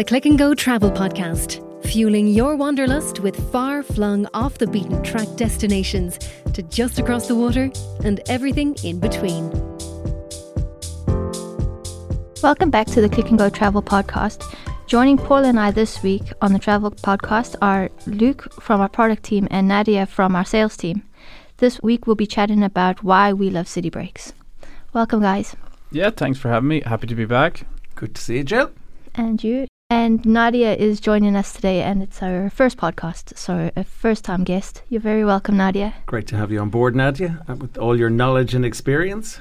the Click and Go Travel Podcast, fueling your wanderlust with far flung off the beaten track destinations to just across the water and everything in between. Welcome back to the Click and Go Travel Podcast. Joining Paul and I this week on the travel podcast are Luke from our product team and Nadya from our sales team. This week we'll be chatting about why we love city breaks. Welcome, guys. Yeah, thanks for having me. Happy to be back. Good to see you, Jill. And you. And Nadya is joining us today, and it's our first podcast, so a first time guest. You're very welcome, Nadya. Great to have you on board, Nadya, uh, with all your knowledge and experience.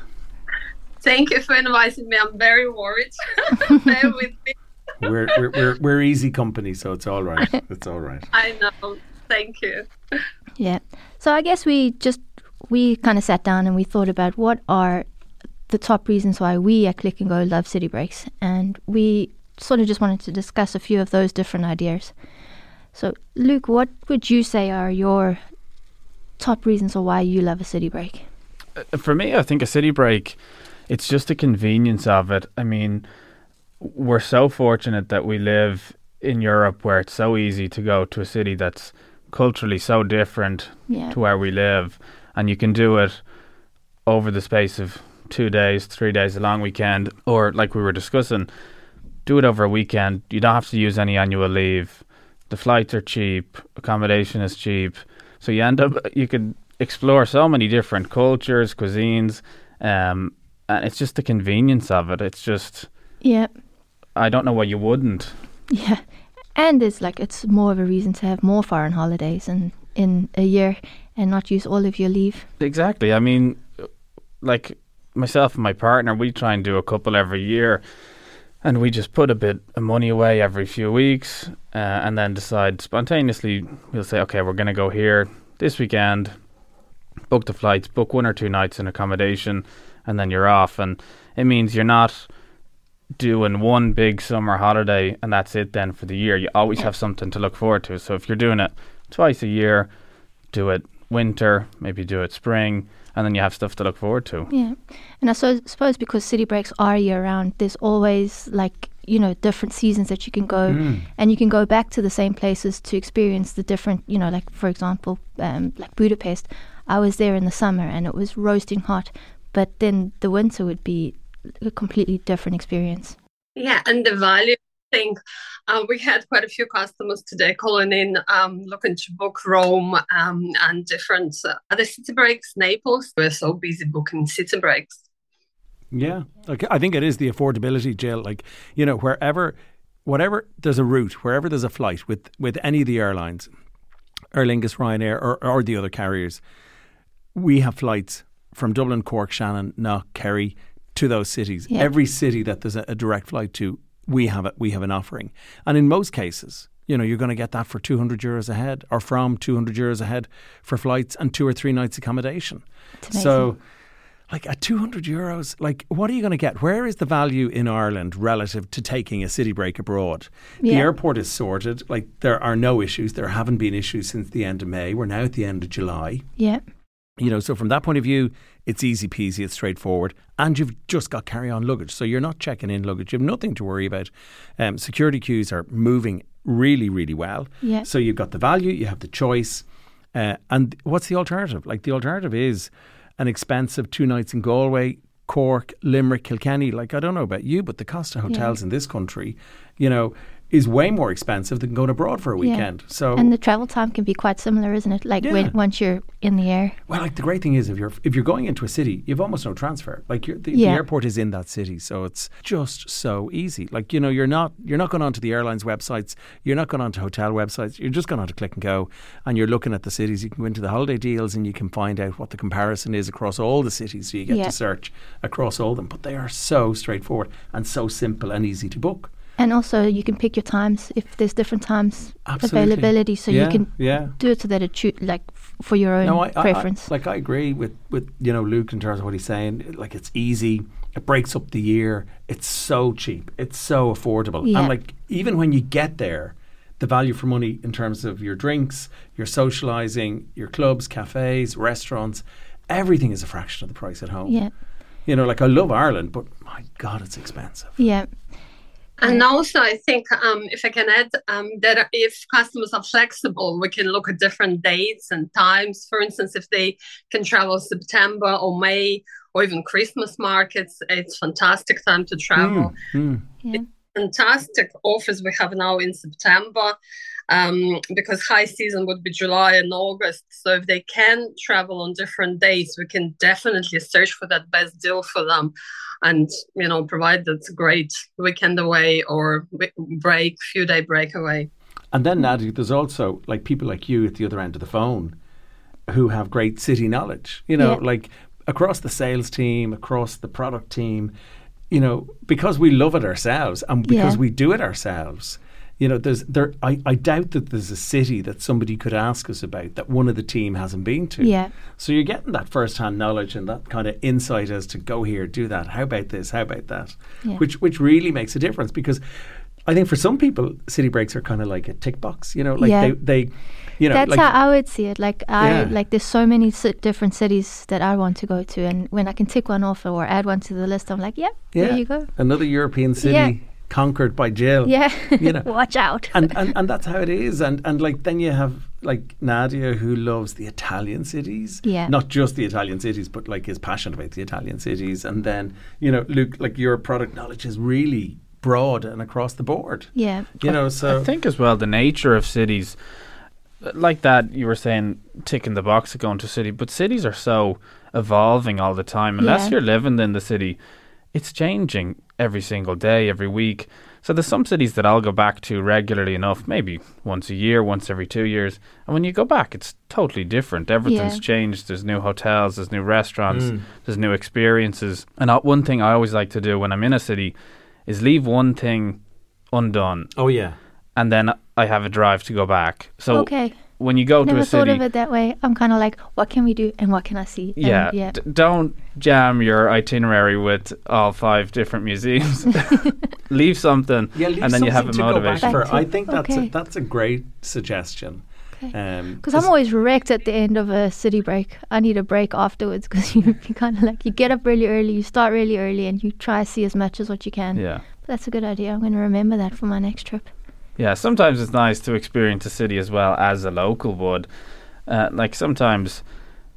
Thank you for inviting me. I'm very worried. Bear with me. We're, we're, we're, we're easy company, so it's all right. It's all right. I know. Thank you. Yeah. So I guess we just we kind of sat down and we thought about what are the top reasons why we at Click and Go love city breaks, and we sort of just wanted to discuss a few of those different ideas. So, Luke, what would you say are your top reasons for why you love a city break? Uh, for me, I think a city break, it's just the convenience of it. I mean, we're so fortunate that we live in Europe where it's so easy to go to a city that's culturally so different Yeah. to where we live, and you can do it over the space of two days, three days, a long weekend, or like we were discussing, do it over a weekend. You don't have to use any annual leave. The flights are cheap, accommodation is cheap, so you end up you could explore so many different cultures, cuisines, um, and it's just the convenience of it. It's just Yeah. I don't know why you wouldn't. Yeah. And it's like it's more of a reason to have more foreign holidays in, in a year and not use all of your leave. Exactly. I mean, like myself and my partner, we try and do a couple every year, and we just put a bit of money away every few weeks, uh, and then decide spontaneously. We'll say, okay, we're going to go here this weekend. Book the flights, book one or two nights in accommodation, and then you're off. And it means you're not doing one big summer holiday and that's it then for the year. You always have something to look forward to. So if you're doing it twice a year, do it winter, maybe do it spring, and then you have stuff to look forward to. Yeah. And I so, suppose because city breaks are year round, there's always like, you know, different seasons that you can go Mm. and you can go back to the same places to experience the different, you know, like for example, um, like Budapest. I was there in the summer and it was roasting hot, but then the winter would be a completely different experience. Yeah, and the value thing. Uh, we had quite a few customers today calling in, um, looking to book Rome um, and different uh, other city breaks. Naples. We're so busy booking city breaks. Yeah. Like, I think it is the affordability, Jill. Like, you know, wherever, whatever, there's a route, wherever there's a flight with, with any of the airlines, Aer Lingus, Ryanair, or, or the other carriers, we have flights from Dublin, Cork, Shannon, Knock, Kerry to those cities. Yeah. Every city that there's a, a direct flight to, we have it. We have an offering, and in most cases, you know, you're going to get that for 200 euros a head, or from 200 euros a head for flights and two or three nights accommodation. So, like at 200 euros, like what are you going to get? Where is the value in Ireland relative to taking a city break abroad? The airport is sorted. Like there are no issues. There haven't been issues since the end of May. We're now at the end of July. yeah. You know, so from that point of view, it's easy peasy, it's straightforward, and you've just got carry on luggage. So you're not checking in luggage. You have nothing to worry about. Um, security queues are moving really, really well. Yeah. So you've got the value, you have the choice. Uh, and what's the alternative? Like the alternative is an expensive two nights in Galway, Cork, Limerick, Kilkenny. Like I don't know about you, but the cost of hotels in this country, you know, is way more expensive than going abroad for a Yeah. weekend. So And the travel time can be quite similar, isn't it? Like Yeah. when once you're in the air. Well, like the great thing is, if you're if you're going into a city, you've almost no transfer. Like you're, the, Yeah. the airport is in that city, so it's just so easy. Like you know, you're not you're not going onto the airlines websites, you're not going onto hotel websites. You're just going on to Click and Go, and you're looking at the cities. You can go into the holiday deals, and you can find out what the comparison is across all the cities. So you get Yeah. to search across all them. But they are so straightforward and so simple and easy to book. And also you can pick your times if there's different times Absolutely. availability so yeah, you can yeah. do it so that it choo- like f- for your own No, I, I- I- preference. like I agree with with you know Luke in terms of what he's saying. Like it's easy. It breaks up the year. It's so cheap. It's so affordable. Yeah. And like even when you get there, the value for money in terms of your drinks, your socializing, your clubs, cafes, restaurants, everything is a fraction of the price at home. yeah. You know, like I love Ireland, but my God, it's expensive. Yeah. And also, I think um, if I can add um, that if customers are flexible, we can look at different dates and times. For instance, if they can travel September or May or even Christmas markets, it's fantastic time to travel. Mm, Yeah. Fantastic offers we have now in September. Um, because high season would be July and August. So if they can travel on different dates, we can definitely search for that best deal for them and you know provide that great weekend away or break few day break away And then, Nadya, there's also like people like you at the other end of the phone who have great city knowledge. You know, Yeah. like across the sales team, across the product team, you know, because we love it ourselves and because Yeah. we do it ourselves. You know, there's there. I, I doubt that there's a city that somebody could ask us about that one of the team hasn't been to. Yeah. So you're getting that first-hand knowledge and that kind of insight as to go here, do that. How about this? How about that? Yeah. Which which really makes a difference because I think for some people, city breaks are kind of like a tick box. You know, like Yeah. they, they, you know, That's like how I would see it. Like I Yeah. like there's so many different cities that I want to go to, and when I can tick one off or add one to the list, I'm like, yep, yeah, there you go. another European city Yeah. Conquered by Jill. Yeah, You know. watch out. and, and and that's how it is. And and like then you have like Nadya who loves the Italian cities. Yeah. Not just the Italian cities, but like is passionate about the Italian cities. And then, you know, Luke, like your product knowledge is really broad and across the board. yeah, You know, so I think as well the nature of cities, like that you were saying, ticking the box of going to a city, but cities are so evolving all the time. Unless Yeah. you're living in the city, it's changing every single day, every week. So there's some cities that I'll go back to regularly enough, maybe once a year, once every two years. And when you go back, it's totally different. Everything's Yeah. changed. There's new hotels, there's new restaurants, Mm. there's new experiences. And one thing I always like to do when I'm in a city is leave one thing undone oh yeah. and then I have a drive to go back. So okay. When you go to Never a thought city, of it that way. I'm kind of like, what can we do and what can I see? And yeah, yeah, d- don't jam your itinerary with all five different museums. Leave something, Yeah, leave and then you have a something to go back motivation. for. Back I think that's a, that's a great suggestion. Um, Because I'm always wrecked at the end of a city break. I need a break afterwards because you, you kind of like you get up really early, you start really early, and you try to see as much as what you can. Yeah, That's a good idea. I'm going to remember that for my next trip. Yeah. Sometimes it's nice to experience a city as well as a local would. Uh, like sometimes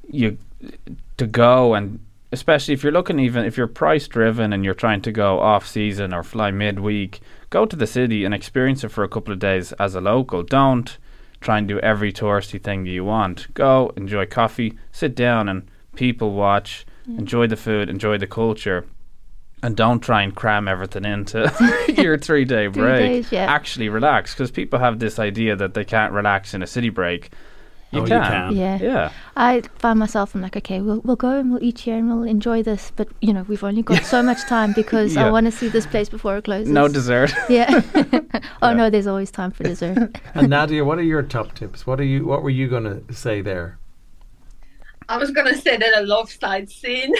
you to go and especially if you're looking even if you're price driven and you're trying to go off season or fly midweek, go to the city and experience it for a couple of days as a local. Don't try and do every touristy thing that you want. Go enjoy coffee, sit down and people watch, enjoy the food, enjoy the culture. And don't try and cram everything into your three day Three break. days, yeah. Actually relax because people have this idea that they can't relax in a city break. You Oh, you can. can. Yeah. Yeah. I find myself, I'm like, okay, we'll, we'll go and we'll eat here and we'll enjoy this. But, you know, we've only got so much time because Yeah. I want to see this place before it closes. No dessert. Yeah. oh, Yeah. no, there's always time for dessert. and Nadya, what are your top tips? What are you? What were you going to say there? I was gonna say that I love sightseeing.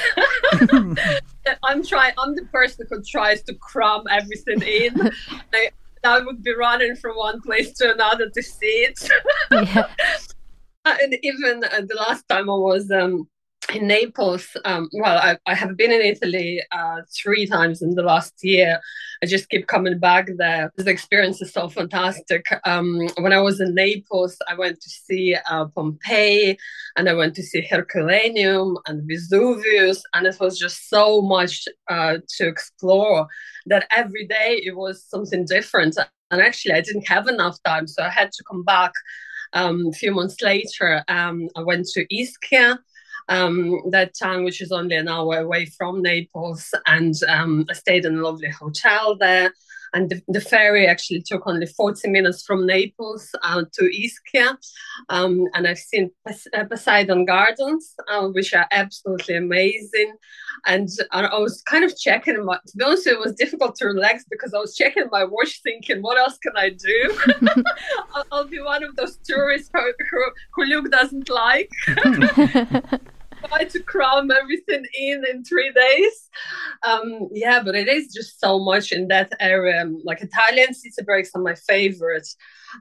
I'm trying. I'm the person who tries to cram everything in. I, I would be running from one place to another to see it. yeah. And even uh, the last time I was um, in Naples, um, well, I, I have been in Italy uh, three times in the last year. I just keep coming back there. The experience is so fantastic. Um, when I was in Naples, I went to see uh, Pompeii and I went to see Herculaneum and Vesuvius, and it was just so much uh, to explore that every day it was something different. And actually, I didn't have enough time, so I had to come back um, a few months later, um, I went to Ischia, um, that town which is only an hour away from Naples, and um, I stayed in a lovely hotel there. And the, the ferry actually took only 40 minutes from Naples uh, to Ischia. Um, and I've seen Pos- uh, Poseidon Gardens, uh, which are absolutely amazing. And I I was kind of checking my, to be honest, it was difficult to relax because I was checking my watch thinking, what else can I do? I'll, I'll be one of those tourists who, who, who Luke doesn't like. try to cram everything in in three days. Um, yeah, but it is just so much in that area. Like Italian city breaks are my favorite.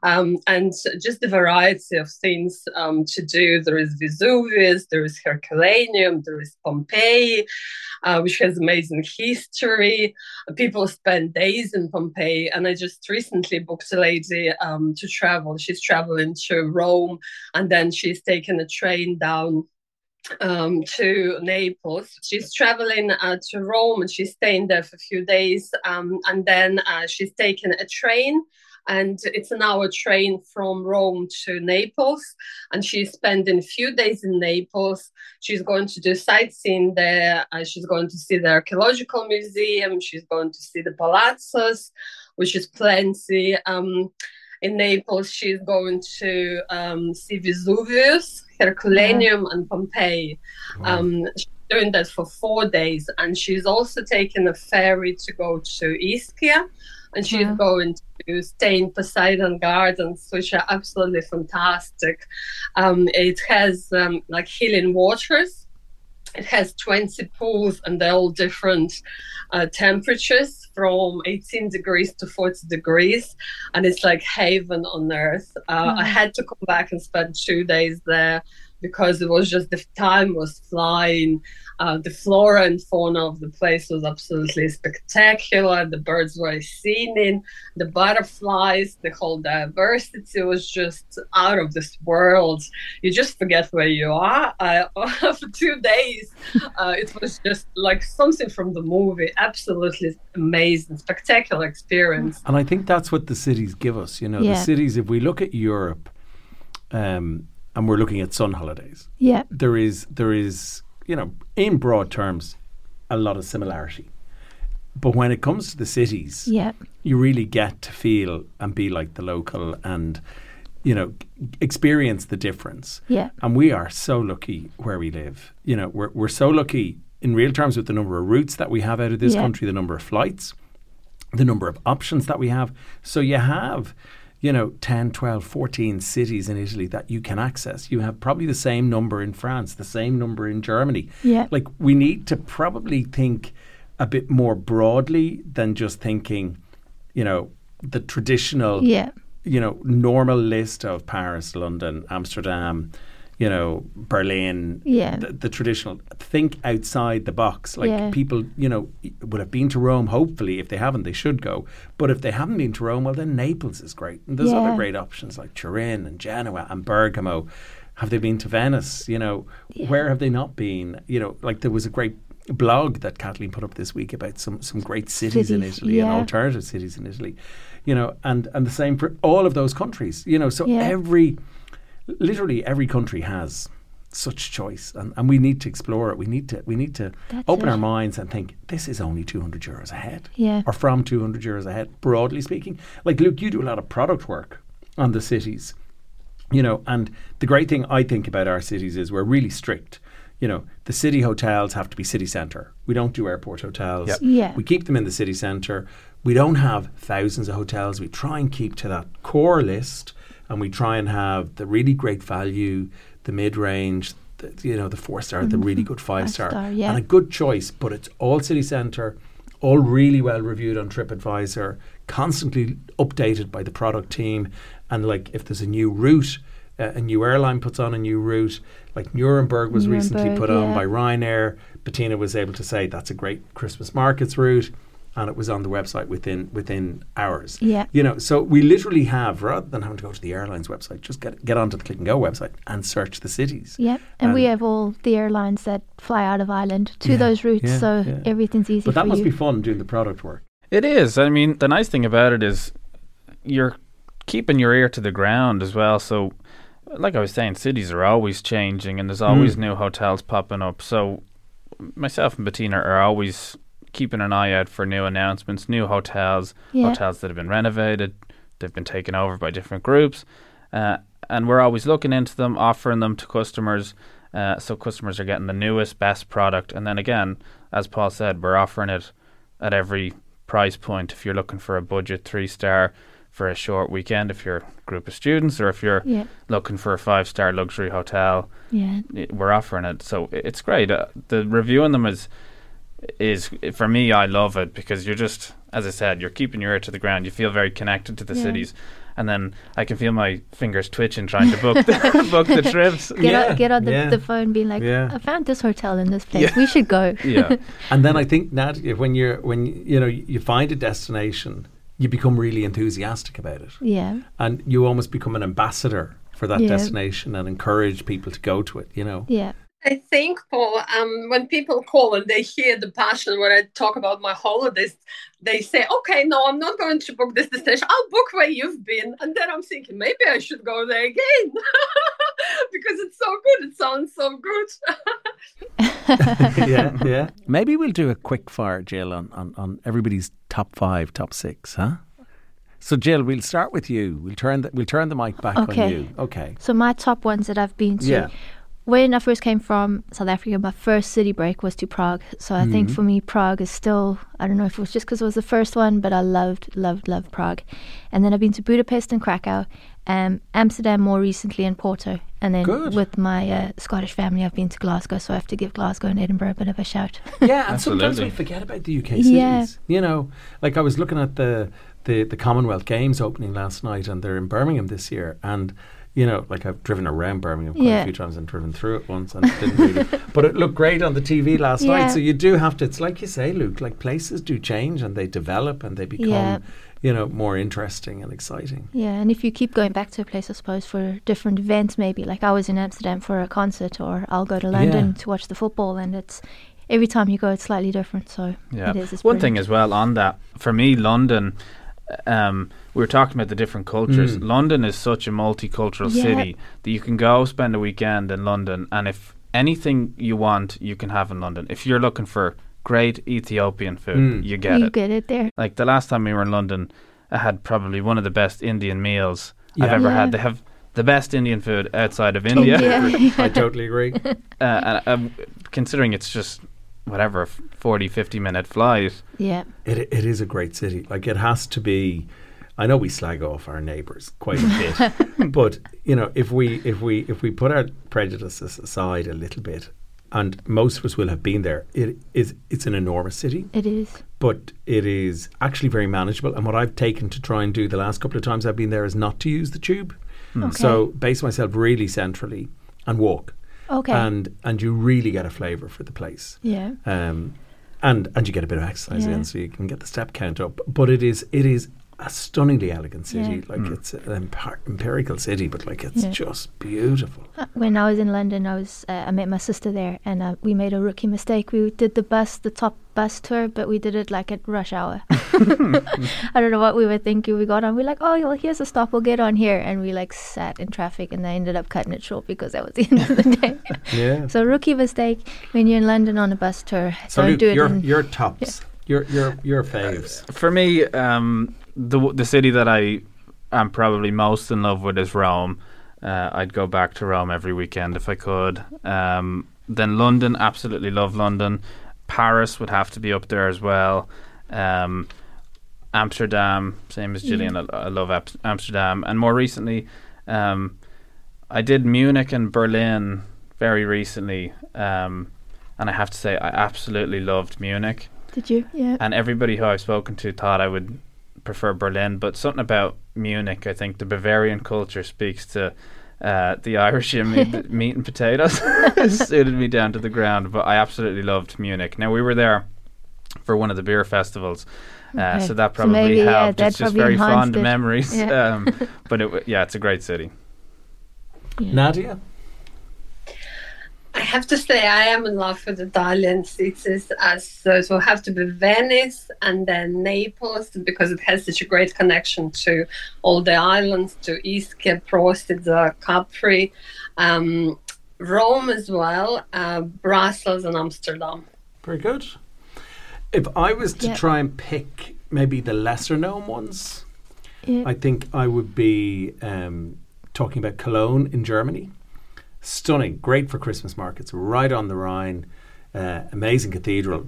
Um, and just the variety of things um, to do. There is Vesuvius, there is Herculaneum, there is Pompeii, uh, which has amazing history. People spend days in Pompeii, and I just recently booked a lady um, to travel. She's traveling to Rome, and then she's taking a train down um, to Naples. She's traveling uh, to Rome and she's staying there for a few days. Um, and then uh, she's taking a train and it's an hour train from Rome to Naples. And she's spending a few days in Naples. She's going to do sightseeing there. Uh, she's going to see the archaeological museum. She's going to see the palazzos, which is plenty. Um, in Naples, she's going to um, see Vesuvius, Herculaneum, yeah. and Pompeii. Wow. Um, she's doing that for four days, and she's also taking a ferry to go to Ischia, and she's yeah. going to stay in Poseidon Gardens, which are absolutely fantastic. Um, it has um, like healing waters. It has 20 pools, and they're all different uh, temperatures from 18 degrees to 40 degrees, and it's like haven on earth. Uh, mm. I had to come back and spend two days there because it was just the time was flying. Uh, the flora and fauna of the place was absolutely spectacular. The birds were seen the butterflies, the whole diversity was just out of this world. You just forget where you are. Uh, for two days, uh, it was just like something from the movie. Absolutely amazing, spectacular experience. And I think that's what the cities give us. You know, yeah. the cities. If we look at Europe. Um, and we're looking at sun holidays. Yeah. There is there is, you know, in broad terms, a lot of similarity. But when it comes to the cities, yeah. you really get to feel and be like the local and you know experience the difference. Yeah. And we are so lucky where we live. You know, we're we're so lucky in real terms with the number of routes that we have out of this yeah. country, the number of flights, the number of options that we have. So you have you know, 10, 12, 14 cities in Italy that you can access. You have probably the same number in France, the same number in Germany. Yeah. Like we need to probably think a bit more broadly than just thinking, you know, the traditional, yeah. you know, normal list of Paris, London, Amsterdam, you know, Berlin, yeah. the, the traditional. Think outside the box. Like yeah. people, you know, would have been to Rome. Hopefully, if they haven't, they should go. But if they haven't been to Rome, well, then Naples is great. And there's yeah. other great options like Turin and Genoa and Bergamo. Have they been to Venice? You know, yeah. where have they not been? You know, like there was a great blog that Kathleen put up this week about some some great cities, cities in Italy and alternative cities in Italy. You know, and and the same for all of those countries. You know, so every literally every country has such choice and, and we need to explore it. We need to we need to That's open it. our minds and think this is only 200 euros ahead yeah. or from 200 euros ahead broadly speaking. Like look you do a lot of product work on the cities you know and the great thing i think about our cities is we're really strict. You know the city hotels have to be city centre. We don't do airport hotels. Yep. yeah. We keep them in the city centre. We don't have thousands of hotels. We try and keep to that core list and we try and have the really great value, the mid range, the, you know, the four star, mm-hmm. the really good five, five star, star yeah. and a good choice. But it's all city centre, all really well reviewed on TripAdvisor, constantly updated by the product team. And like if there's a new route, uh, a new airline puts on a new route, like Nuremberg was Nuremberg, recently put yeah. on by Ryanair. Bettina was able to say that's a great Christmas markets route and it was on the website within within hours. Yeah. You know, so we literally have rather than having to go to the airline's website, just get get onto the Click and Go website and search the cities. Yeah. And, and we have all the airlines that fly out of Ireland to yeah, those routes, yeah, so yeah. everything's easy. But that must you. be fun doing the product work. It is. I mean, the nice thing about it is you're keeping your ear to the ground as well. So, like I was saying, cities are always changing, and there's always mm. new hotels popping up. So, myself and Bettina are always keeping an eye out for new announcements, new hotels, yeah. hotels that have been renovated, they've been taken over by different groups, uh, and we're always looking into them, offering them to customers. Uh, so customers are getting the newest, best product, and then again, as Paul said, we're offering it at every price point. If you're looking for a budget three star for a short weekend if you're a group of students or if you're Yeah. looking for a five star luxury hotel. Yeah. We're offering it, so it's great. Uh, the reviewing them is is for me. I love it because you're just, as I said, you're keeping your ear to the ground. You feel very connected to the Yeah. cities, and then I can feel my fingers twitching trying to book the, book the trips. Get Yeah, on, get on the, yeah. the phone, being like, Yeah. "I found this hotel in this place. We should go." Yeah, And then I think Nadya, when you're when you know you find a destination, you become really enthusiastic about it, yeah. and you almost become an ambassador for that Yeah. destination and encourage people to go to it. You know. Yeah. I think, Paul, um, when people call and they hear the passion when I talk about my holidays, they say, okay, no, I'm not going to book this destination. I'll book where you've been. And then I'm thinking, maybe I should go there again because it's so good. It sounds so good. yeah, yeah. Maybe we'll do a quick fire, Jill, on, on, on everybody's top five, top six, huh? So, Jill, we'll start with you. We'll turn the we'll turn the mic back on you. Okay. So my top ones that I've been to. Yeah. When I first came from South Africa, my first city break was to Prague. So I think Mhm. for me, Prague is still, I don't know if it was just because it was the first one, but I loved, loved, loved Prague. And then I've been to Budapest and Krakow, um, Amsterdam more recently, and Porto. And then Good. with my uh, Scottish family, I've been to Glasgow. So I have to give Glasgow and Edinburgh a bit of a shout. Yeah, and sometimes we forget about the UK cities. Yeah. You know, like I was looking at the, the the Commonwealth Games opening last night, and they're in Birmingham this year, and. You know, like I've driven around Birmingham quite a few times and driven through it once and didn't really. But it looked great on the TV last Yeah. night. So you do have to. It's like you say, Luke. Like places do change and they develop and they become, Yeah. you know, more interesting and exciting. Yeah, and if you keep going back to a place, I suppose, for different events, maybe like I was in Amsterdam for a concert, or I'll go to London Yeah. to watch the football, and it's every time you go, it's slightly different. So yeah. it is. One thing as well on that for me, London. Um, we were talking about the different cultures. Mm. London is such a multicultural Yeah. city that you can go spend a weekend in London, and if anything you want, you can have in London. If you're looking for great Ethiopian food, Mm. you get you it. You get it there. Like the last time we were in London, I had probably one of the best Indian meals I've ever Yeah. had. They have the best Indian food outside of India. India. I totally agree. uh, and, um, considering it's just whatever, f- 40, 50 minute flight. yeah, It it is a great city. Like it has to be. I know we slag off our neighbours quite a bit, but you know if we if we if we put our prejudices aside a little bit, and most of us will have been there. It is it's an enormous city, it is. but it is actually very manageable. And what I've taken to try and do the last couple of times I've been there is not to use the tube. Okay. So base myself really centrally and walk, okay. and and you really get a flavour for the place yeah, um, and and you get a bit of exercise Yeah. in, so you can get the step count up. But it is it is a stunningly elegant city. Yeah. Like Mm. it's an empir- empirical city, but like it's Yeah. just beautiful. Uh, when I was in London, I was uh, I met my sister there, and uh, we made a rookie mistake. We did the bus, the top bus tour, but we did it like at rush hour. I don't know what we were thinking. We got on. We're like, oh, well, here's a stop. We'll get on here, and we like sat in traffic, and they ended up cutting it short because that was the end of the day. Yeah. so rookie mistake when you're in London on a bus tour. So don't Luke, do it. your in, your tops, your your your faves. For me, um, the the city that I am probably most in love with is Rome. Uh, I'd go back to Rome every weekend if I could. Um, then London, absolutely love London. Paris would have to be up there as well. Um, Amsterdam, same as Gillian. I, I love Amsterdam. And more recently, um, I did Munich and Berlin very recently. Um, and I have to say, I absolutely loved Munich Did you? Yeah. and everybody who I've spoken to thought I would prefer Berlin, but something about Munich, I think the Bavarian culture speaks to uh, the Irish in me, the meat and potatoes suited me down to the ground. But I absolutely loved Munich. Now we were there for one of the beer festivals. Uh, Okay. so that So probably maybe, helped. that it's just very fond it. memories. Yeah. Um, but it, w- yeah, it's a great city. yeah. Nadya, I have to say, I am in love with Italian cities, as so it will have to be Venice and then Naples because it has such a great connection to all the islands, to Ischia, Procida, Capri, um, Rome as well, uh, Brussels, and Amsterdam. very good. If I was to Yeah. try and pick maybe the lesser known ones, Yeah. I think I would be um, talking about Cologne in Germany. Stunning, great for Christmas markets, right on the Rhine, uh, amazing cathedral,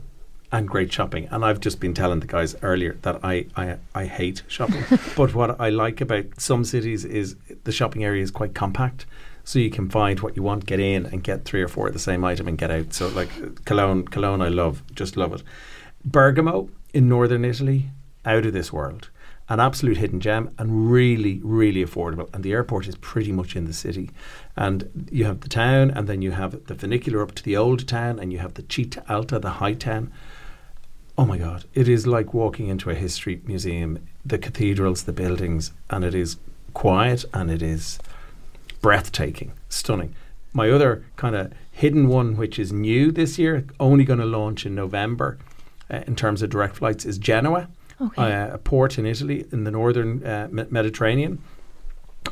and great shopping. And I've just been telling the guys earlier that I, I, I hate shopping. but what I like about some cities is the shopping area is quite compact. So you can find what you want, get in and get three or four of the same item and get out. So like Cologne, Cologne I love, just love it. Bergamo in northern Italy, out of this world. An absolute hidden gem and really, really affordable. And the airport is pretty much in the city. And you have the town, and then you have the funicular up to the old town, and you have the Città Alta, the high town. Oh my God, it is like walking into a history museum. The cathedrals, the buildings, and it is quiet and it is breathtaking, stunning. My other kind of hidden one, which is new this year, only going to launch in November uh, in terms of direct flights, is Genoa, Okay. uh, a port in Italy in the northern uh, Mediterranean.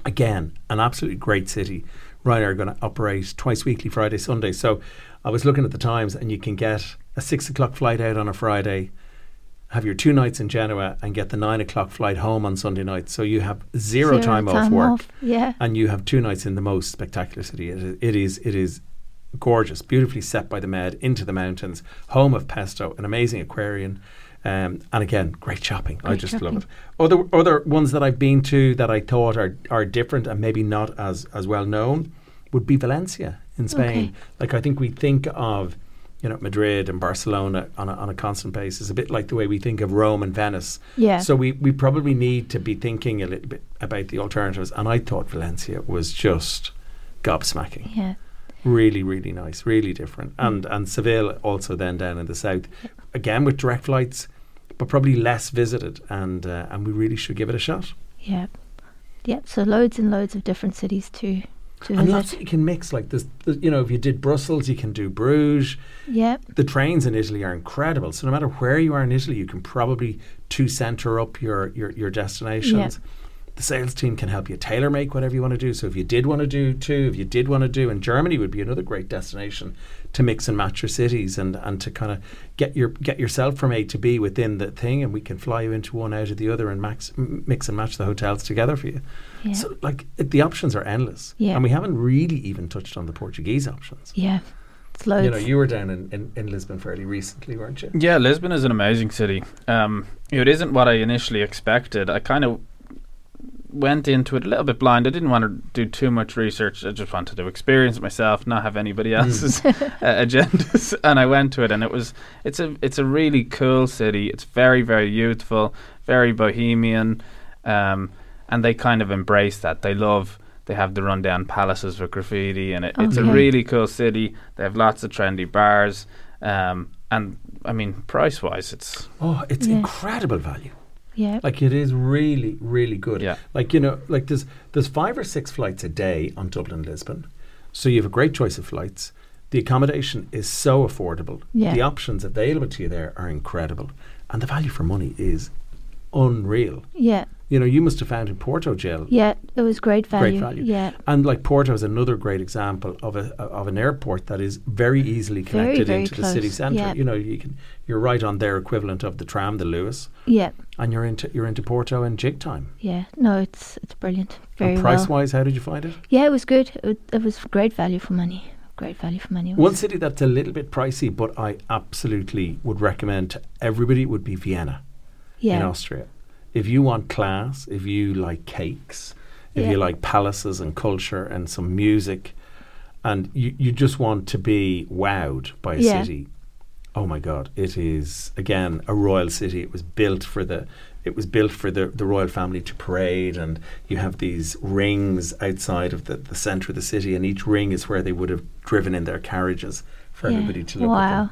Again, an absolutely great city. Ryanair are going to operate twice weekly, Friday, Sunday. So I was looking at the times, and you can get a six o'clock flight out on a Friday, have your two nights in Genoa, and get the nine o'clock flight home on Sunday night. So you have zero, Zero time, off work Yeah. and you have two nights in the most spectacular city. It is, it is, it is gorgeous, beautifully set by the Med into the mountains, home of pesto, an amazing aquarium, um, and again, great shopping. I Great just love it. Other other ones that I've been to that I thought are are different and maybe not as as well known would be Valencia in Spain. Okay. Like I think we think of. You know, Madrid and Barcelona on a, on a constant basis, a bit like the way we think of Rome and Venice. Yeah. So we, we probably need to be thinking a little bit about the alternatives. And I thought Valencia was just gobsmacking. yeah. Really, really nice, really different. And and Seville also then down in the south, again with direct flights, but probably less visited. And uh, and we really should give it a shot. Yeah. Yeah. So loads and loads of different cities too to And lots you can mix like this. You know, if you did Brussels, you can do Bruges. Yeah. The trains in Italy are incredible. So no matter where you are in Italy, you can probably two center up your your, your destinations. The sales team can help you tailor make whatever you want to do. So if you did want to do two, if you did want to do, and Germany would be another great destination to mix and match your cities and, and to kind of get your get yourself from A to B within the thing, and we can fly you into one out of the other and max, mix and match the hotels together for you. Yeah. So like it, the options are endless, Yeah. and we haven't really even touched on the Portuguese options. yeah. It's loads. You know, you were down in, in, in Lisbon fairly recently, weren't you? Yeah, Lisbon is an amazing city. Um, it isn't what I initially expected. I kind of went into it a little bit blind. I didn't want to do too much research. I just wanted to experience it myself, not have anybody else's uh, agendas. And I went to it, and it was it's a it's a really cool city. It's very very youthful, very bohemian, um, and they kind of embrace that. They love. They have the rundown palaces with graffiti, and it, it's a really cool city. They have lots of trendy bars, um, and I mean, price wise, it's Oh, it's Yeah. incredible value. Yeah. Like it is really, really good. Yeah. Like you know, like there's there's five or six flights a day on Dublin Lisbon, so you have a great choice of flights. The accommodation is so affordable. Yeah. The options available to you there are incredible, and the value for money is unreal. yeah. You know, you must have found in Porto, Jill, Yeah. It was great value. great value. Yeah. And like Porto is another great example of a of an airport that is very easily connected very into the city centre. yeah. You know, you can you're right on their equivalent of the tram, the Luas, Yeah. and you're into you're into Porto in jig time. Yeah. No, it's it's brilliant. Very and price well. wise, how did you find it? Yeah, it was good. It, it was great value for money. Great value for money. One city that's a little bit pricey, but I absolutely would recommend to everybody would be Vienna in. Austria. If you want class, if you like cakes, if Yeah. you like palaces and culture and some music, and you, you just want to be wowed by a Yeah. city, oh my God, it is again a royal city. It was built for the it was built for the, the royal family to parade, and you have these rings outside of the, the centre of the city, and each ring is where they would have driven in their carriages for Yeah. everybody to look at Wow. them.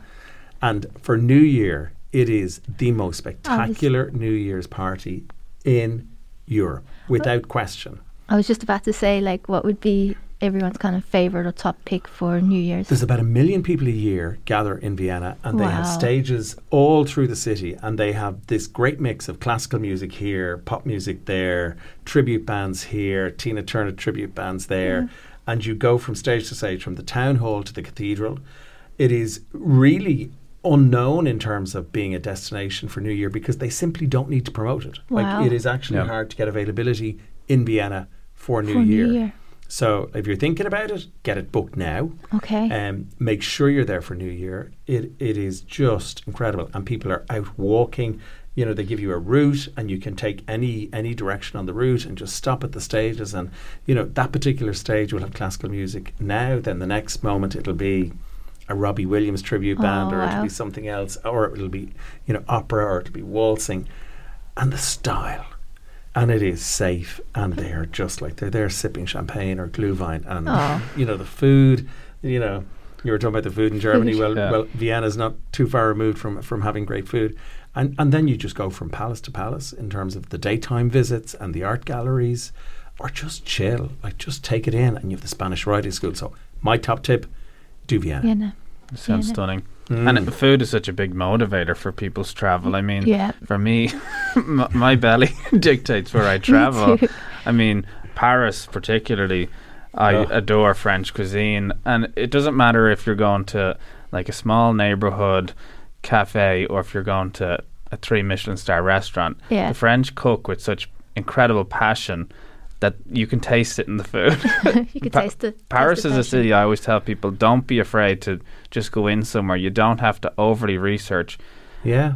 And for New Year, it is the most spectacular New Year's party in Europe, without question. I was just about to say, like, what would be everyone's kind of favorite or top pick for New Year's? There's about a million people a year gather in Vienna, and they have stages all through the city, and they have this great mix of classical music here, pop music there, tribute bands here, Tina Turner tribute bands there, and you go from stage to stage, from the town hall to the cathedral. It is really unknown in terms of being a destination for New Year because they simply don't need to promote it. Wow. Like it is actually Yeah. hard to get availability in Vienna for New for Year. New Year. So if you're thinking about it, get it booked now. Okay. Um, make sure you're there for New Year. It it is just incredible, and people are out walking. You know, they give you a route, and you can take any any direction on the route, and just stop at the stages. And you know that particular stage will have classical music now. Then the next moment it'll be a Robbie Williams tribute oh, band, Oh, or it'll be something else, or it'll be you know opera, or it'll be waltzing, and the style. And it is safe, and they are just like they're there sipping champagne or glühwein, and Oh. you know the food. You know, you were talking about the food in Germany. Well, Yeah. well, Vienna's not too far removed from from having great food, and and then you just go from palace to palace in terms of the daytime visits and the art galleries, or just chill, like just take it in. And you have the Spanish Riding School. So my top tip: do Vienna. Vienna. It sounds Yeah. stunning. Mm. And it, food is such a big motivator for people's travel. I mean, Yeah. for me, my belly dictates where I travel. I mean, Paris particularly, I Oh. adore French cuisine, and it doesn't matter if you're going to like a small neighborhood cafe or if you're going to a three Michelin star restaurant. Yeah. The French cook with such incredible passion that you can taste it in the food. you could Pa- taste it. Paris taste the is a city I always tell people don't be afraid to just go in somewhere. You don't have to overly research. Yeah.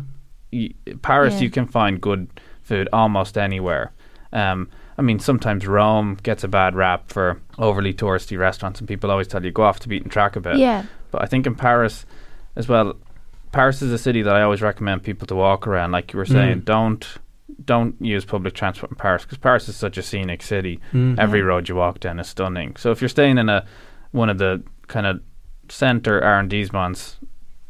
Y- Paris, Yeah. you can find good food almost anywhere. Um, I mean, sometimes Rome gets a bad rap for overly touristy restaurants, and people always tell you go off the beaten track a bit. Yeah. But I think in Paris as well, Paris is a city that I always recommend people to walk around. Like you were saying, Mm. don't don't use public transport in Paris because Paris is such a scenic city. Mm. Every Yeah. road you walk down is stunning. So if you're staying in a one of the kind of center arrondissements,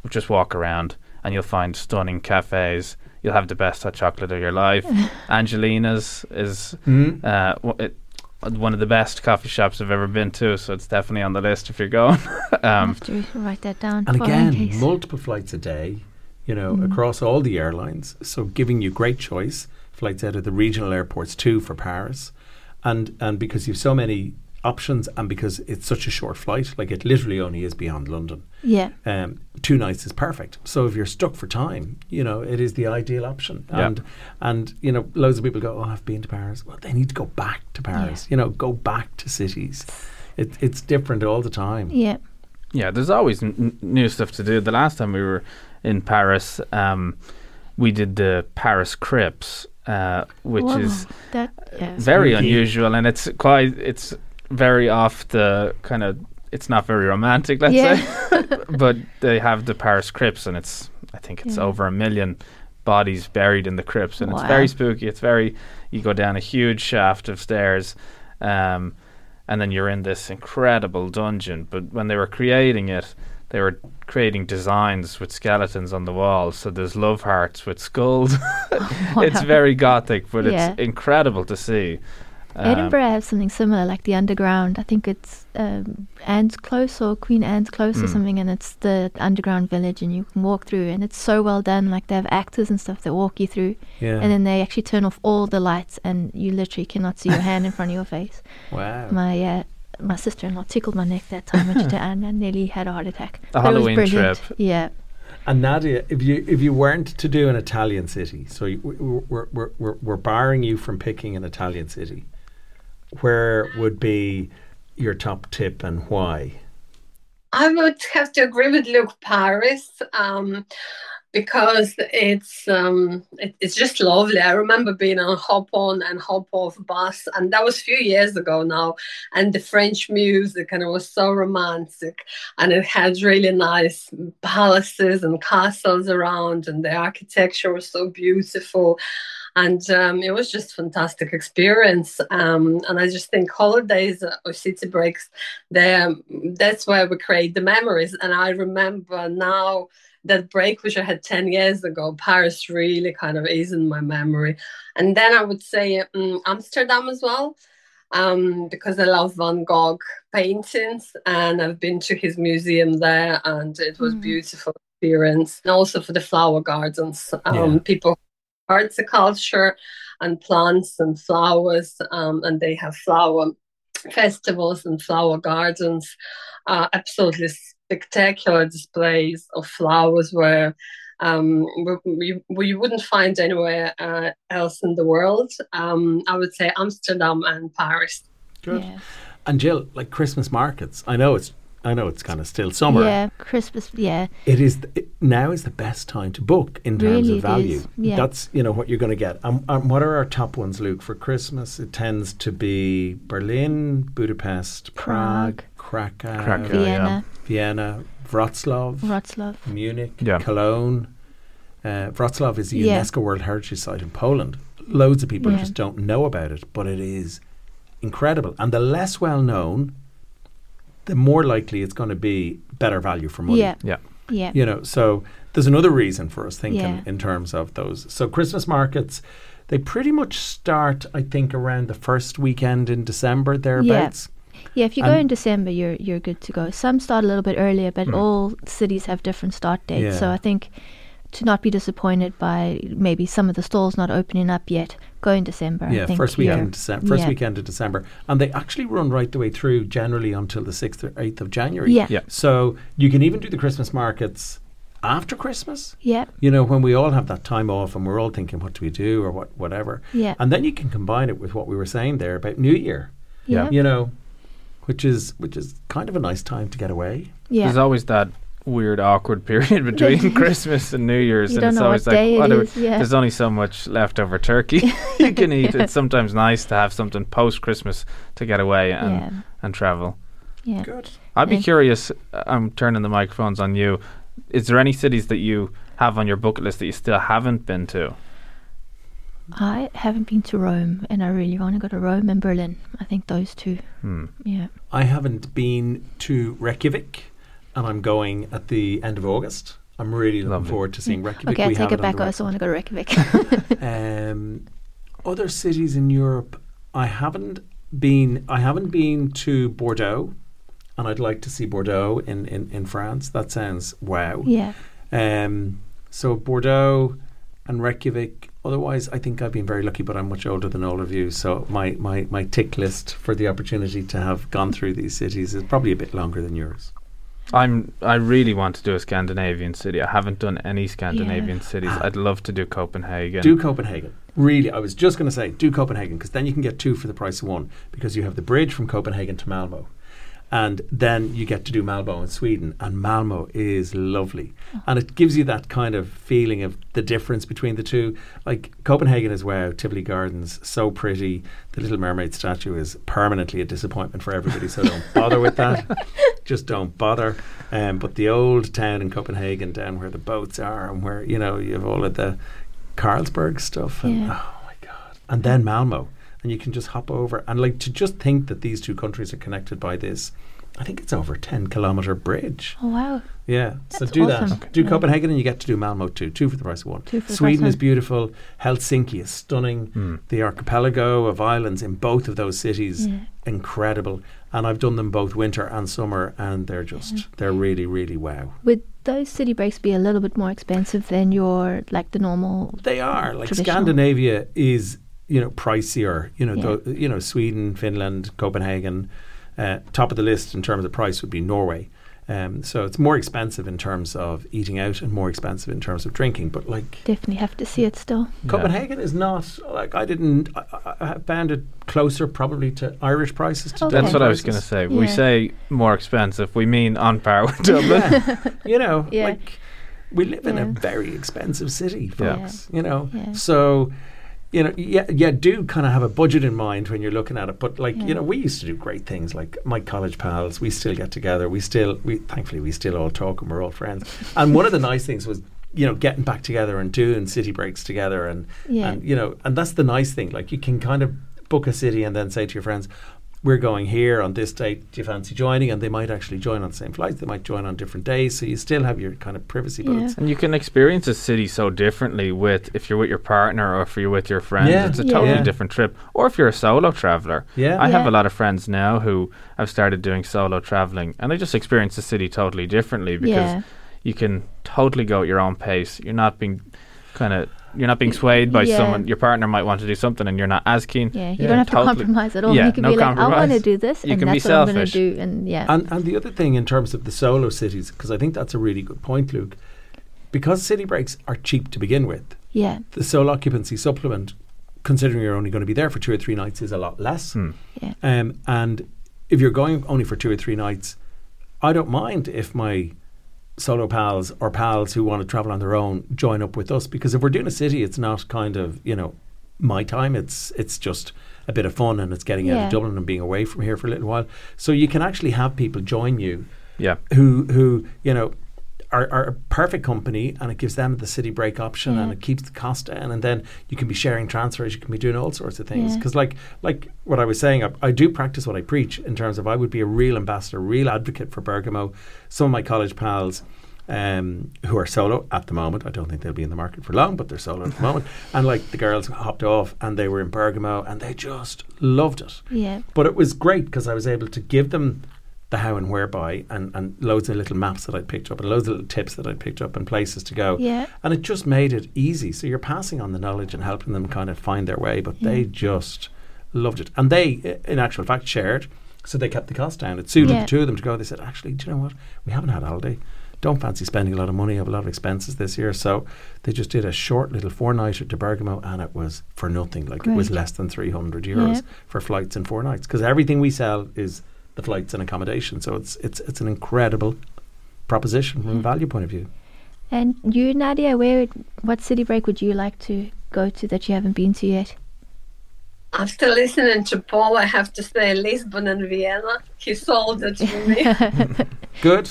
just walk around and you'll find stunning cafes. You'll have the best hot chocolate of your life. Angelina's is Mm. uh, w- it, one of the best coffee shops I've ever been to, so it's definitely on the list if you're going. I um, have to write that down. And again, multiple flights a day, you know, Mm. across all the airlines. So giving you great choice. Flights out of the regional airports too for Paris. And and because you've so many options and because it's such a short flight, like it literally only is beyond London. yeah. Um, two nights is perfect. So if you're stuck for time, you know, it is the ideal option. Yeah. And and you know, loads of people go, Oh, I've been to Paris. Well, they need to go back to Paris. You know, go back to cities. It, it's different all the time. Yeah. Yeah, there's always n- n- new stuff to do. The last time we were in Paris, um, we did the Paris Crypts, uh, which Whoa, is that. Yeah. very Spooky. unusual, and it's quite it's very off the kind of it's not very romantic, let's Yeah. say. but they have the Paris Crypts, and it's I think it's Yeah. over a million bodies buried in the crypts, and it's very spooky. It's very you go down a huge shaft of stairs. Um, and then you're in this incredible dungeon. But when they were creating it, they were creating designs with skeletons on the walls. So there's love hearts with skulls. it's very gothic, but Yeah. it's incredible to see. Um, Edinburgh has something similar, like the underground. I think it's um, Anne's Close or Queen Anne's Close or Mm. something, and it's the underground village, and you can walk through, and it's so well done. Like they have actors and stuff that walk you through, Yeah. and then they actually turn off all the lights, and you literally cannot see your hand in front of your face. wow. My uh, my sister-in-law tickled my neck that time, and and I nearly had a heart attack. A But it was Halloween brilliant. trip. Yeah. And Nadya, if you if you weren't to do an Italian city, so you, we're, we're, we're, we're, we're barring you from picking an Italian city, where would be your top tip and why? I would have to agree with Luke Paris um, because it's um, it, it's just lovely. I remember being on hop on and hop off bus, and that was a few years ago now. And the French music, and it was so romantic, and it had really nice palaces and castles around, and the architecture was so beautiful. And um, it was just fantastic experience. Um, and I just think holidays or city breaks they, that's where we create the memories. And I remember now that break, which I had 10 years ago, Paris really kind of is in my memory. And then I would say um, Amsterdam as well. Um, because I love Van Gogh paintings and I've been to his museum there and it was Mhm. beautiful experience. And also for the flower gardens, um, Yeah. people horticulture and plants and flowers um, and they have flower festivals and flower gardens, uh, absolutely spectacular displays of flowers where um, we, we, wouldn't find anywhere uh, else in the world. Um, I would say Amsterdam and Paris. Good. Yeah. And Jill, like Christmas markets, I know it's I know it's kind of still summer. Yeah, Christmas. Yeah, It is th- it, now is the best time to book in terms Really of value. is, yeah. That's you know what you're going to get. Um, um, what are our top ones, Luke, for Christmas? It tends to be Berlin, Budapest, Prague, Krakow, Krakow. Yeah, Vienna, Vienna, Wroclaw, Wroclaw. Munich, Yeah. Cologne. Uh, Wroclaw is a Yeah. UNESCO World Heritage Site in Poland. Loads of people Yeah. just don't know about it, but it is incredible. And the less well known, the more likely it's going to be better value for money. Yeah, Yeah. yeah, You know, so there's another reason for us thinking Yeah. in terms of those. So Christmas markets, they pretty much start, I think, around the first weekend in December thereabouts. yeah. Yeah, if you go in December, you're you're good to go. Some start a little bit earlier, but Mm. all cities have different start dates. So I think to not be disappointed by maybe some of the stalls not opening up yet, go in December. I Yeah, think first weekend, in December, first yeah. weekend of December, and they actually run right the way through, generally until the sixth or eighth of January. Yeah. Yeah. So you can even do the Christmas markets after Christmas. Yeah, You know, when we all have that time off and we're all thinking, what do we do or what, whatever. yeah, And then you can combine it with what we were saying there about New Year. yeah, You know, which is which is kind of a nice time to get away. yeah. There's always that weird, awkward period between Christmas and New Year's, You and don't it's know always what like, day what do we- yeah. there's only so much leftover turkey you can eat. It's sometimes nice to have something post Christmas to get away and, yeah, and travel. yeah. Good. I'd be And- curious. uh, I'm turning the microphones on you. Is there any cities that you have on your bucket list that you still haven't been to? I haven't been to Rome, and I really want to go to Rome and Berlin. I think those two. Hmm. Yeah. I haven't been to Reykjavik, and I'm going at the end of August. I'm really looking Lovely. forward to seeing Reykjavik. Okay, I take it back. I also want to go to Reykjavik. Um, other cities in Europe, I haven't been. I haven't been to Bordeaux, and I'd like to see Bordeaux in, in, in France. That sounds wow. yeah. Um, so Bordeaux and Reykjavik. Otherwise, I think I've been very lucky, but I'm much older than all of you. So my, my, my tick list for the opportunity to have gone through these cities is probably a bit longer than yours. I'm. I really want to do a Scandinavian city. I haven't done any Scandinavian cities. Ah. I'd love to do Copenhagen. Do Copenhagen. Really, I was just going to say, do Copenhagen because then you can get two for the price of one because you have the bridge from Copenhagen to Malmo. And then you get to do Malmo in Sweden, and Malmo is lovely. And it gives you that kind of feeling of the difference between the two. Like Copenhagen is wow, Tivoli Gardens, so pretty. The Little Mermaid statue is permanently a disappointment for everybody, so don't bother with that. Just don't bother. Um, but the old town in Copenhagen, down where the boats are, and where you know you have all of the Carlsberg stuff, and Yeah. oh my god, and then Malmo, and you can just hop over and like to just think that these two countries are connected by this. I think it's over a ten kilometer bridge. Oh wow. Yeah, so do awesome. that. Okay. Do Yeah. Copenhagen, and you get to do Malmo too. Two for the price of one. Two for the Sweden price is beautiful. Helsinki is stunning. Hmm. The archipelago of islands in both of those cities, Yeah. incredible. And I've done them both winter and summer, and they're just they're really really wow. Would those city breaks be a little bit more expensive than your like the normal? They are like Scandinavia is you know pricier. You know Yeah. tho- you know Sweden, Finland, Copenhagen. Uh, top of the list in terms of price would be Norway. Um, so it's more expensive in terms of eating out and more expensive in terms of drinking. But like Definitely have to see it still. Yeah. Copenhagen is not like I didn't. I, I- I found it closer probably to Irish prices. To Okay. That's Dublin what I was going to prices. say. We say more expensive. We mean on par with Dublin. Yeah. you know, Yeah. like we live in a very expensive city, Yeah. folks. You know, Yeah. so you know, yeah, yeah, do kind of have a budget in mind when you're looking at it. But like, Yeah. you know, we used to do great things like my college pals. We still get together. We still, we thankfully we still all talk and we're all friends. And one of the nice things was. You know, getting back together and doing city breaks together, and Yeah. and you know, and that's the nice thing. Like you can kind of book a city and then say to your friends, "We're going here on this date. Do you fancy joining?" And they might actually join on the same flight. They might join on different days, so you still have your kind of privacy. Yeah. it's And you can experience a city so differently with if you're with your partner or if you're with your friends. Yeah. It's a Yeah. totally Yeah. different trip. Or if you're a solo traveler. yeah, I have a lot of friends now who have started doing solo traveling and they just experience the city totally differently because Yeah. you can totally go at your own pace. You're not being kind of you're not being swayed by Yeah. someone. Your partner might want to do something and you're not as keen. Yeah, you Yeah, don't have to totally. compromise at all. Yeah, you can no be like, I want to do this, You and can be that's what I'm going to selfish. do. And yeah, And and the other thing in terms of the solo cities, because I think that's a really good point, Luke, because city breaks are cheap to begin with, yeah, the sole occupancy supplement, considering you're only going to be there for two or three nights, is a lot less. Hmm. yeah, Um, and if you're going only for two or three nights, I don't mind if my solo pals or pals who want to travel on their own join up with us because if we're doing a city, it's not kind of you know my time. It's it's just a bit of fun and it's getting out of Dublin and being away from here for a little while. So you can actually have people join you Yeah. who who you know are, are a perfect company and it gives them the city break option and it keeps the cost down and then you can be sharing transfers you can be doing all sorts of things. Yeah. because like like what I was saying I, I do practice what I preach in terms of I would be a real ambassador real advocate for Bergamo. Some of my college pals um, who are solo at the moment I don't think they'll be in the market for long but they're solo at the moment. And like the girls hopped off and they were in Bergamo and they just loved it. Yeah. but it was great because I was able to give them the how and whereby and, and loads of little maps that I'd picked up and loads of little tips that I'd picked up and places to go. Yeah. And it just made it easy. So you're passing on the knowledge and helping them kind of find their way. But they just loved it. And they, in actual fact, shared. So they kept the cost down. It suited Yeah. the two of them to go. They said, actually, do you know what? We haven't had a holiday. Don't fancy spending a lot of money, have a lot of expenses this year. So they just did a short little four nighter to Bergamo and it was for nothing. Like it was less than 300 euros Yeah. for flights and four nights because everything we sell is the flights and accommodation. So it's it's it's an incredible proposition from a mm-hmm. value point of view. And you, Nadya, where, what city break would you like to go to that you haven't been to yet? After listening to Paul, I have to say Lisbon and Vienna. He sold it for me. Good,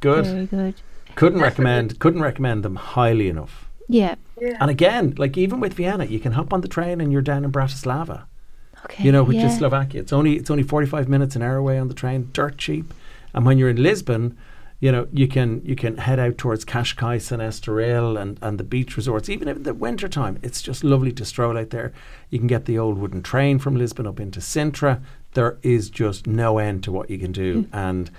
good. Very good. Couldn't recommend couldn't recommend them highly enough. Yeah. yeah. And again, like even with Vienna, you can hop on the train and you're down in Bratislava. Okay. you know, which yeah. is Slovakia. It's only it's only forty five minutes an hour away on the train, dirt cheap. And when you're in Lisbon, you know, you can you can head out towards Cascais and Estoril and, and the beach resorts. Even in the winter time, it's just lovely to stroll out there. You can get the old wooden train from Lisbon up into Sintra. There is just no end to what you can do. Mm. And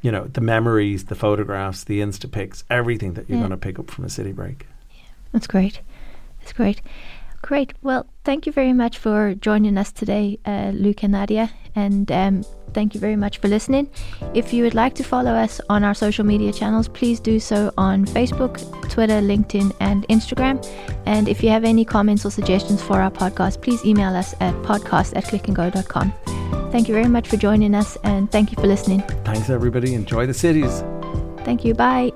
you know, the memories, the photographs, the Insta pics, everything that you're Yeah. going to pick up from a city break. That's great. That's great. Great. Well, thank you very much for joining us today, uh, Luke and Nadya. And um, thank you very much for listening. If you would like to follow us on our social media channels, please do so on Facebook, Twitter, LinkedIn, and Instagram. And if you have any comments or suggestions for our podcast, please email us at podcast at clickandgo.com. Thank you very much for joining us and thank you for listening. Thanks everybody. Enjoy the cities. Thank you. Bye.